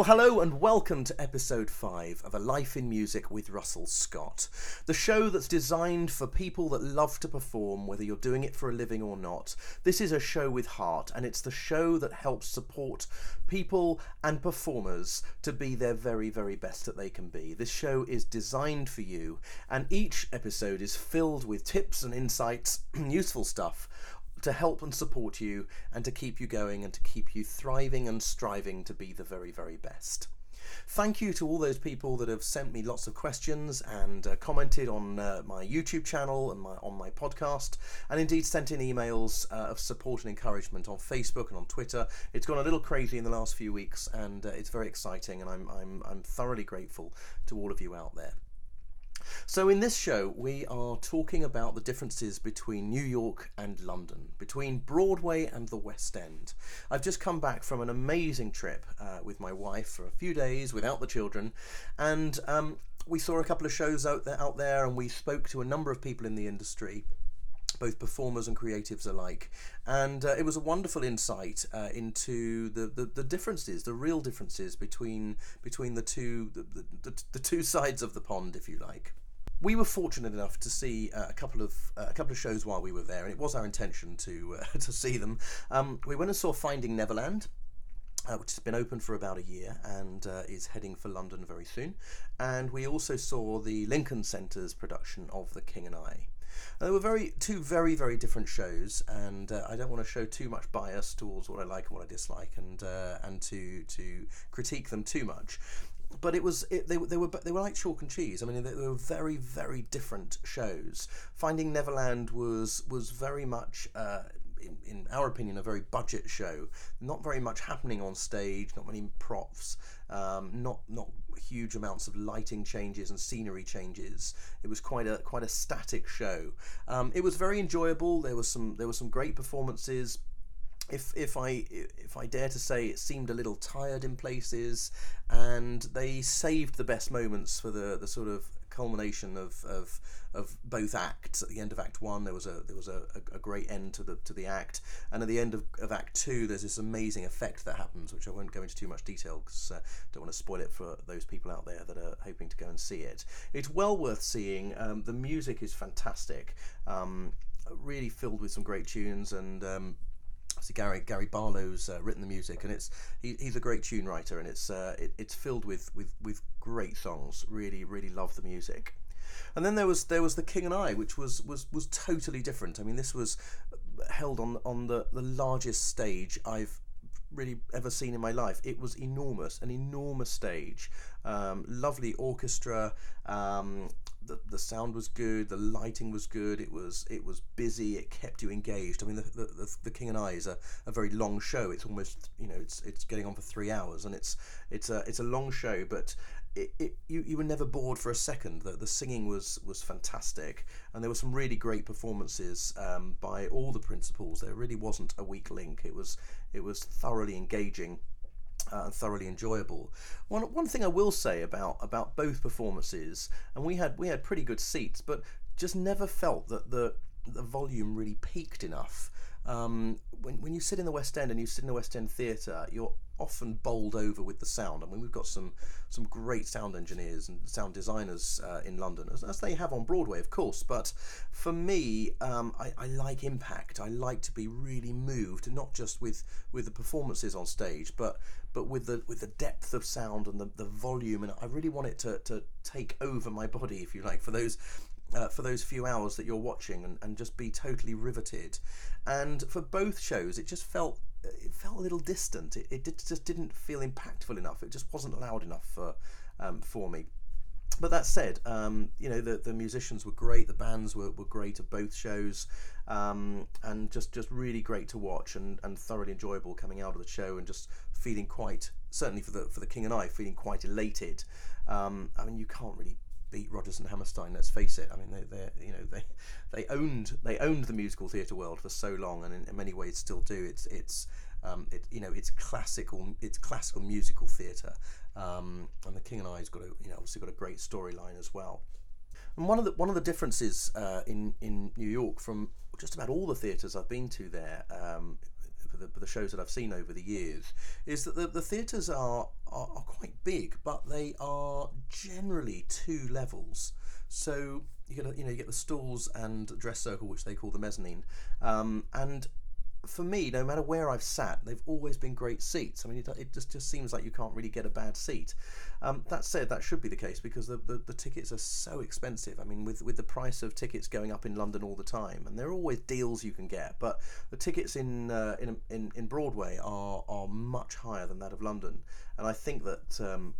Well, hello and welcome to episode 5 of A Life in Music with Russell Scott, the show that's designed for people that love to perform, whether you're doing it for a living or not. This is a show with heart, and it's the show that helps support people and performers to be their very, very best that they can be. This show is designed for you, and each episode is filled with tips and insights, useful stuff to help and support you and to keep you going and to keep you thriving and striving to be the very, very best. Thank you to all those people that have sent me lots of questions and uh, commented on uh, my YouTube channel and my, on my podcast, and indeed sent in emails uh, of support and encouragement on Facebook and on Twitter. It's gone a little crazy in the last few weeks, and uh, it's very exciting, and I'm, I'm, I'm thoroughly grateful to all of you out there. So, in this show, we are talking about the differences between New York and London, between Broadway and the West End. I've just come back from an amazing trip uh, with my wife for a few days without the children, and um, we saw a couple of shows out there, out there, and we spoke to a number of people in the industry both performers and creatives alike. And uh, it was a wonderful insight uh, into the, the, the, differences, the real differences between between the two the, the, the, two sides of the pond, if you like. We were fortunate enough to see uh, a couple of uh, a couple of shows while we were there, and it was our intention to uh, to see them. Um, we went and saw Finding Neverland, uh, which has been open for about a year and uh, is heading for London very soon. And we also saw the Lincoln Centre's production of The King and I. And they were very two very very different shows, and uh, I don't want to show too much bias towards what I like and what I dislike, and uh, and to to critique them too much. But it was it, they they were they were like chalk and cheese. I mean, they, they were very very different shows. Finding Neverland was was very much. Uh, in, in our opinion, a very budget show. Not very much happening on stage, not many props, um, not not huge amounts of lighting changes and scenery changes. It was quite a quite a static show. Um, it was very enjoyable. There was some there were some great performances. If, if I if I dare to say it seemed a little tired in places, and they saved the best moments for the, the sort of culmination of, of of both acts. At the end of Act One, there was a there was a, a, great end to the to the act, and at the end of, of Act Two, there's this amazing effect that happens, which I won't go into too much detail because I uh, don't want to spoil it for those people out there that are hoping to go and see it. It's well worth seeing. Um, the music is fantastic, um, really filled with some great tunes and. Um, See Gary Gary Barlow's uh, written the music, and it's he, he's a great tune writer, and it's uh, it, it's filled with, with with great songs. Really, really love the music. And then there was there was the King and I, which was was was totally different. I mean, this was held on on the the largest stage I've really ever seen in my life. It was enormous, an enormous stage, um, lovely orchestra. Um, the, the sound was good, the lighting was good. It was it was busy. It kept you engaged. I mean, the the, the King and I is a, a very long show. It's almost you know it's it's getting on for three hours, and it's it's a it's a long show, but it, it, you, you were never bored for a second. The, the singing was was fantastic, and there were some really great performances um, by all the principals. There really wasn't a weak link. It was it was thoroughly engaging. Uh, and thoroughly enjoyable. One one thing I will say about about both performances, and we had we had pretty good seats, but just never felt that the the volume really peaked enough. Um, when when you sit in the West End and you sit in the West End theatre, you're often bowled over with the sound. I mean, we've got some some great sound engineers and sound designers uh, in London, as, as, they have on Broadway, of course. But for me, um, I, I, like impact. I like to be really moved, not just with with the performances on stage, but but with the with the depth of sound and the, the volume. And I really want it to to take over my body, if you like, for those uh, for those few hours that you're watching and, and just be totally riveted. And for both shows, it just felt it felt a little distant. It, it did, just didn't feel impactful enough. It just wasn't loud enough for um, for me. But that said, um, you know the, the musicians were great. The bands were, were great at both shows, um, and just, just really great to watch and, and thoroughly enjoyable coming out of the show and just feeling quite certainly for the for the King and I feeling quite elated. Um, I mean, you can't really beat Rodgers and Hammerstein. Let's face it. I mean, they, they you know they they owned they owned the musical theatre world for so long, and in, in, many ways still do. It's it's um, it, you know it's classical it's classical musical theatre, um, and the King and I's got a you know obviously got a great storyline as well. And one of the one of the differences uh, in in New York from just about all the theatres I've been to there, um, the, for the shows that I've seen over the years is that the, the theatres are, are, are quite big, but they are generally two levels. So you get you know you get the stalls and dress circle, which they call the mezzanine, um, and for me, no matter where I've sat, they've always been great seats. I mean, it, it just, just seems like you can't really get a bad seat. Um, that said, that should be the case because the, the, the, tickets are so expensive. I mean, with, with the price of tickets going up in London all the time, and there are always deals you can get, but the tickets in uh, in, in, in Broadway are, are much higher than that of London. And I think that um,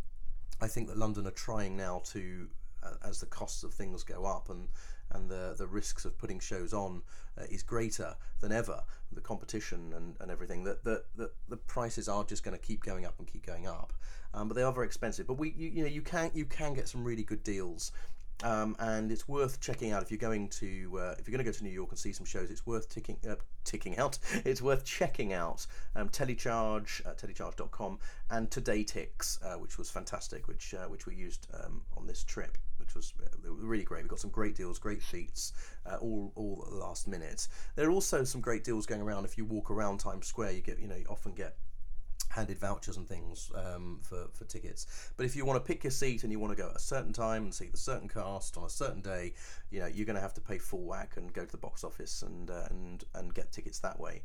I think that London are trying now to, uh, as the costs of things go up and and the, the risks of putting shows on uh, is greater than ever, the competition and, and everything, that, that, that the prices are just going to keep going up and keep going up. Um, but they are very expensive. But we, you, you know, you can you can get some really good deals um, and it's worth checking out if you're going to uh, if you're going to go to New York and see some shows. It's worth ticking uh, ticking out. It's worth checking out um, Telecharge uh, telecharge.com and TodayTix, uh, which was fantastic, which uh, which we used um, on this trip, which was uh, really great. We got some great deals, great uh, all all at the last minute. There are also some great deals going around. If you walk around Times Square, you get you know you often get handed vouchers and things um, for, for tickets. But if you want to pick your seat and you want to go at a certain time and see the certain cast on a certain day, you know you're going to have to pay full whack and go to the box office and uh, and and get tickets that way.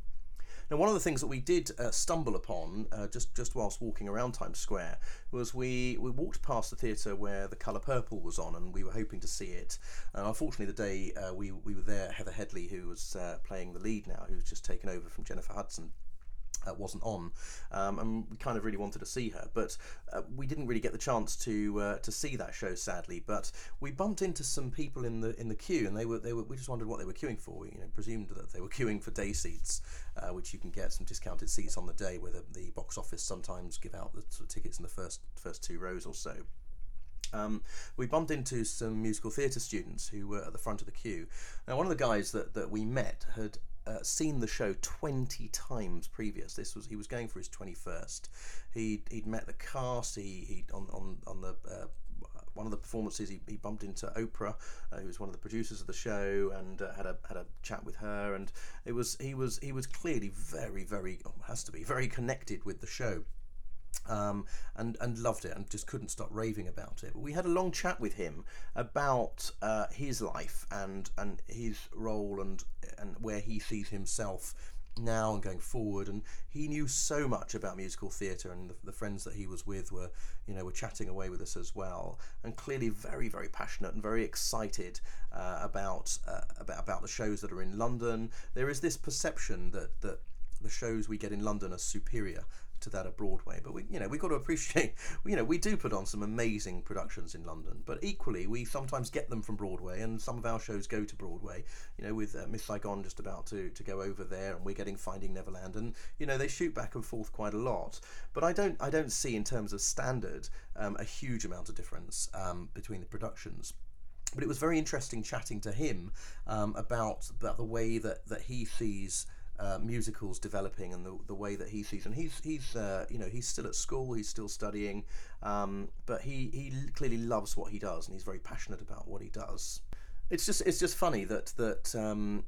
Now, one of the things that we did uh, stumble upon uh, just just whilst walking around Times Square was we we walked past the theatre where The Colour Purple was on, and we were hoping to see it. And unfortunately, the day uh, we we were there, Heather Headley, who was uh, playing the lead now, who's just taken over from Jennifer Hudson, uh, wasn't on, um, and we kind of really wanted to see her, but uh, we didn't really get the chance to uh, to see that show, sadly. But we bumped into some people in the in the queue, and they were they were we just wondered what they were queuing for. We you know presumed that they were queuing for day seats, uh, which you can get some discounted seats on the day, where the, the box office sometimes give out the sort of tickets in the first first two rows or so. Um, we bumped into some musical theatre students who were at the front of the queue. Now, one of the guys that, that we met had uh, seen the show 20 times previous. This was he was going for his 21st. He he'd met the cast. He he on on on the uh, one of the performances he, he bumped into Oprah, uh, who was one of the producers of the show, and uh, had a had a chat with her. And it was he was he was clearly very very oh, has to be very connected with the show um, and and loved it and just couldn't stop raving about it. But we had a long chat with him about uh, his life and and his role and and where he sees himself now and going forward. And he knew so much about musical theatre and the, the, friends that he was with were you know were chatting away with us as well. And clearly very very passionate and very excited uh, about uh, about about the shows that are in London. There is this perception that that the shows we get in London are superior to that of Broadway. But we, you know, we've got to appreciate, you know, we do put on some amazing productions in London. But equally, we sometimes get them from Broadway, and some of our shows go to Broadway. You know, with uh, Miss Saigon just about to, to go over there, and we're getting Finding Neverland, and you know, they shoot back and forth quite a lot. But I don't, I don't see in terms of standard um, a huge amount of difference um, between the productions but it was very interesting chatting to him um, about about the way that that he sees uh, musicals developing and the, the way that he sees and he's he's uh, you know he's still at school he's still studying um, but he he clearly loves what he does and he's very passionate about what he does. It's just it's just funny that that um,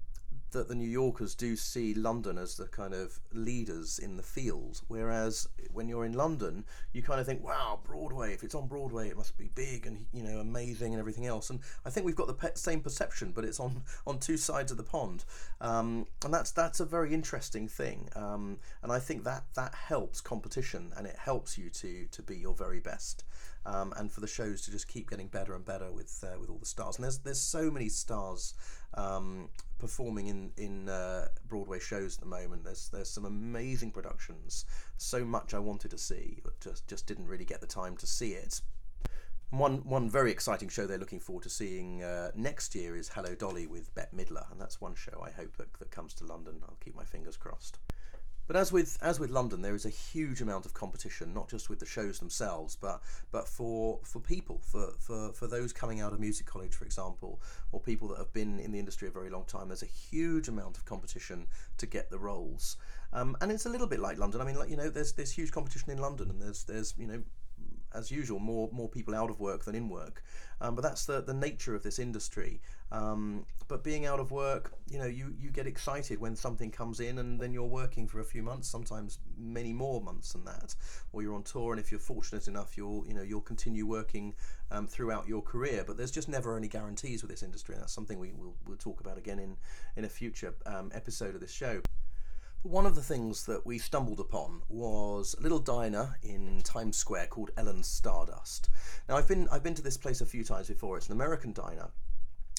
that the New Yorkers do see London as the kind of leaders in the field, whereas when you're in London, you kind of think, "Wow, Broadway! If it's on Broadway, it must be big and you know amazing and everything else." And I think we've got the pe- same perception, but it's on on two sides of the pond, um, and that's that's a very interesting thing. Um, and I think that that helps competition and it helps you to to be your very best um, and for the shows to just keep getting better and better with uh, with all the stars. And there's there's so many stars um, performing in in uh, Broadway shows at the moment. There's there's some amazing productions. So much I wanted to see, but just just didn't really get the time to see it. One one very exciting show they're looking forward to seeing uh, next year is Hello Dolly with Bette Midler, and that's one show I hope that, that comes to London. I'll keep my fingers crossed. But as with as with London, there is a huge amount of competition, not just with the shows themselves, but but for for people, for for for those coming out of music college, for example, or people that have been in the industry a very long time. There's a huge amount of competition to get the roles, um, and it's a little bit like London. I mean, like you know, there's there's huge competition in London, and there's there's you know as usual, more more people out of work than in work. Um, but that's the the nature of this industry. Um, but being out of work, you know, you, you get excited when something comes in and then you're working for a few months, sometimes many more months than that, or you're on tour. And if you're fortunate enough, you'll, you know, you'll continue working um, throughout your career. But there's just never any guarantees with this industry. And that's something we will we'll talk about again in, in a future um, episode of this show. One of the things that we stumbled upon was a little diner in Times Square called Ellen's Stardust. Now I've been I've been to this place a few times before. It's an American diner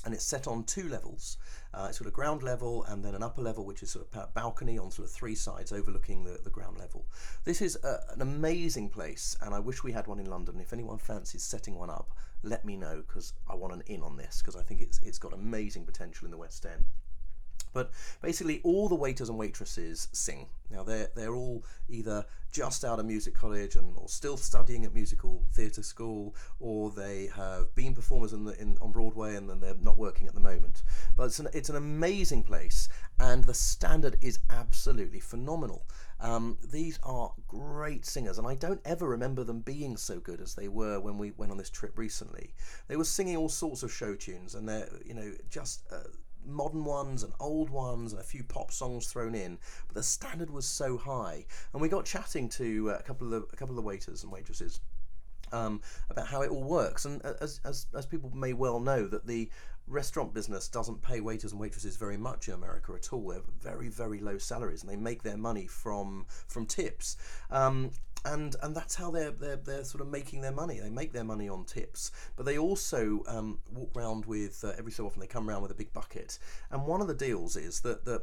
and it's set on two levels. Uh, it's sort of ground level and then an upper level, which is sort of a balcony on sort of three sides overlooking the, the ground level. This is a, an amazing place, and I wish we had one in London. If anyone fancies setting one up, let me know because I want an in on this because I think it's it's got amazing potential in the West End. But basically, all the waiters and waitresses sing. Now they're they're all either just out of music college and or still studying at musical theatre school, or they have been performers in the in on Broadway and then they're not working at the moment. But it's an it's an amazing place, and the standard is absolutely phenomenal. Um, these are great singers, and I don't ever remember them being so good as they were when we went on this trip recently. They were singing all sorts of show tunes, and they're you know just. Uh, modern ones and old ones and a few pop songs thrown in, but the standard was so high. And we got chatting to uh, a couple of the, a couple of the waiters and waitresses. Um, about how it all works, and as, as, as people may well know, that the restaurant business doesn't pay waiters and waitresses very much in America at all. They have very very low salaries, and they make their money from from tips. Um, and and that's how they're, they're they're sort of making their money. They make their money on tips, but they also um, walk around with uh, every so often they come around with a big bucket. And one of the deals is that that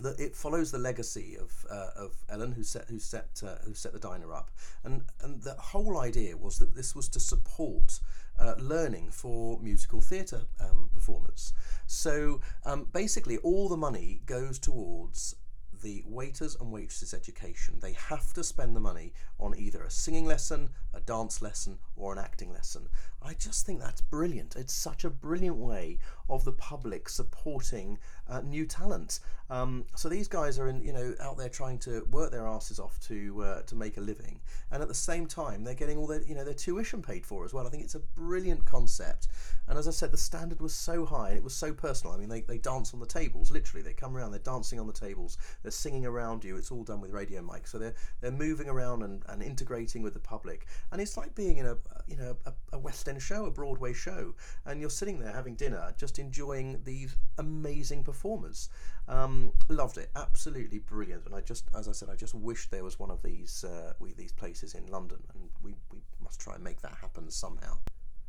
that it follows the legacy of uh, of Ellen, who set who set uh, who set the diner up, and and the whole idea was that this was to support uh, learning for musical theatre um, performers. So um, basically, all the money goes towards the waiters and waitresses education. They have to spend the money on either a singing lesson, a dance lesson, or an acting lesson. I just think that's brilliant. It's such a brilliant way of the public supporting uh, new talent. Um, so these guys are in, you know, out there trying to work their asses off to uh, to make a living, and at the same time they're getting all their, you know, their tuition paid for as well. I think it's a brilliant concept. And as I said, the standard was so high and it was so personal. I mean, they, they dance on the tables, literally. They come around, they're dancing on the tables, they're singing around you. It's all done with radio mics. So they're they're moving around and, and integrating with the public. And it's like being in a you know a, a West End show, a Broadway show, and you're sitting there having dinner, just enjoying these amazing performers. Um, loved it, absolutely brilliant. And I just, as I said, I just wish there was one of these uh, we, these places in London, and we, we must try and make that happen somehow.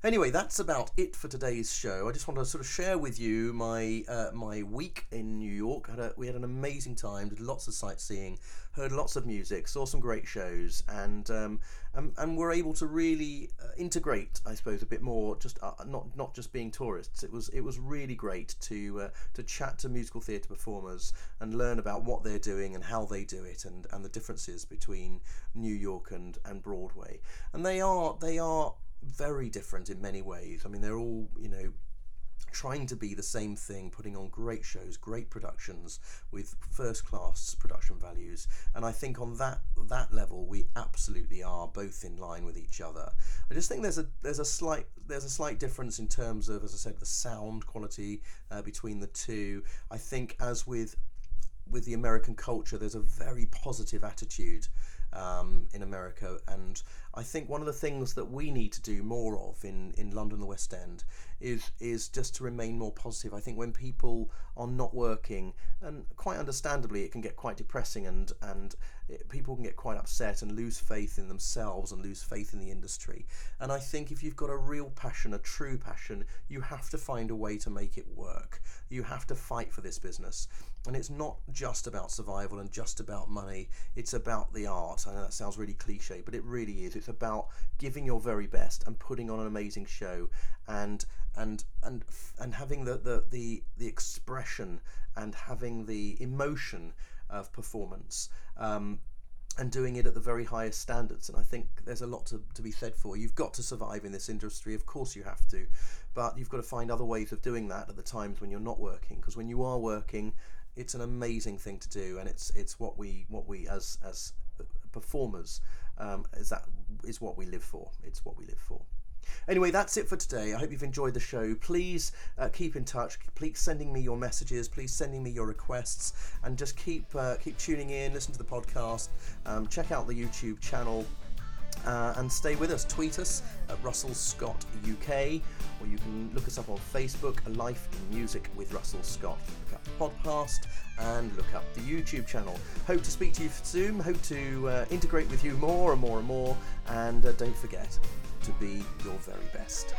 Anyway, that's about it for today's show. I just want to sort of share with you my uh, my week in New York. Had a, we had an amazing time, did lots of sightseeing, heard lots of music, saw some great shows, and um, and, and were able to really uh, integrate, I suppose, a bit more. Just uh, not not just being tourists. It was it was really great to uh, to chat to musical theatre performers and learn about what they're doing and how they do it, and, and the differences between New York and, and Broadway. And they are they are very different in many ways. I mean, they're all, you know, trying to be the same thing, putting on great shows, great productions with first class production values. And I think on that that level we absolutely are both in line with each other. I just think there's a there's a slight there's a slight difference in terms of as I said the sound quality uh, between the two. I think as with with the American culture there's a very positive attitude um, in America. And I think one of the things that we need to do more of in, in London, the West End, is is just to remain more positive. I think when people are not working, and quite understandably, it can get quite depressing, and and it, people can get quite upset and lose faith in themselves and lose faith in the industry. And I think if you've got a real passion, a true passion, you have to find a way to make it work. You have to fight for this business, and it's not just about survival and just about money. It's about the art. I know that sounds really cliche, but it really is. It's about giving your very best and putting on an amazing show, and and and and having the the the, the expression and having the emotion of performance. Um, and doing it at the very highest standards. And I think there's a lot to, to be said for. You've got to survive in this industry, of course you have to, but you've got to find other ways of doing that at the times when you're not working. Because when you are working, it's an amazing thing to do, and it's it's what we what we as as performers um, is that is what we live for. It's what we live for. Anyway, that's it for today. I hope you've enjoyed the show. Please uh, keep in touch. Please sending me your messages. Please sending me your requests, and just keep uh, keep tuning in. Listen to the podcast. Um, check out the YouTube channel. Uh, and stay with us. Tweet us at Russell Scott UK, or you can look us up on Facebook, Life in Music with Russell Scott. Look up the podcast and look up the YouTube channel. Hope to speak to you soon. Hope to uh, integrate with you more and more and more. And uh, don't forget to be your very best.